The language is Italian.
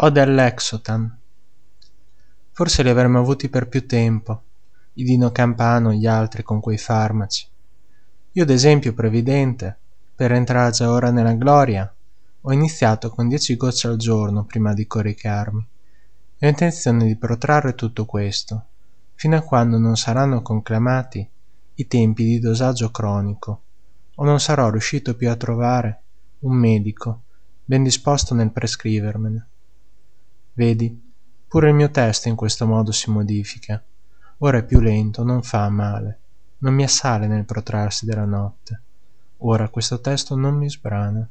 o dell'exotan forse li avremmo avuti per più tempo il dino campano e gli altri con quei farmaci. Io ad esempio previdente per entrar già ora nella gloria ho iniziato con dieci gocce al giorno prima di coricarmi. E ho intenzione di protrarre tutto questo fino a quando non saranno conclamati i tempi di dosaggio cronico o non sarò riuscito più a trovare un medico ben disposto nel prescrivermene vedi pure il mio testo in questo modo si modifica. Ora è più lento non fa male. Non mi assale nel protrarsi della notte. Ora questo testo non mi sbrana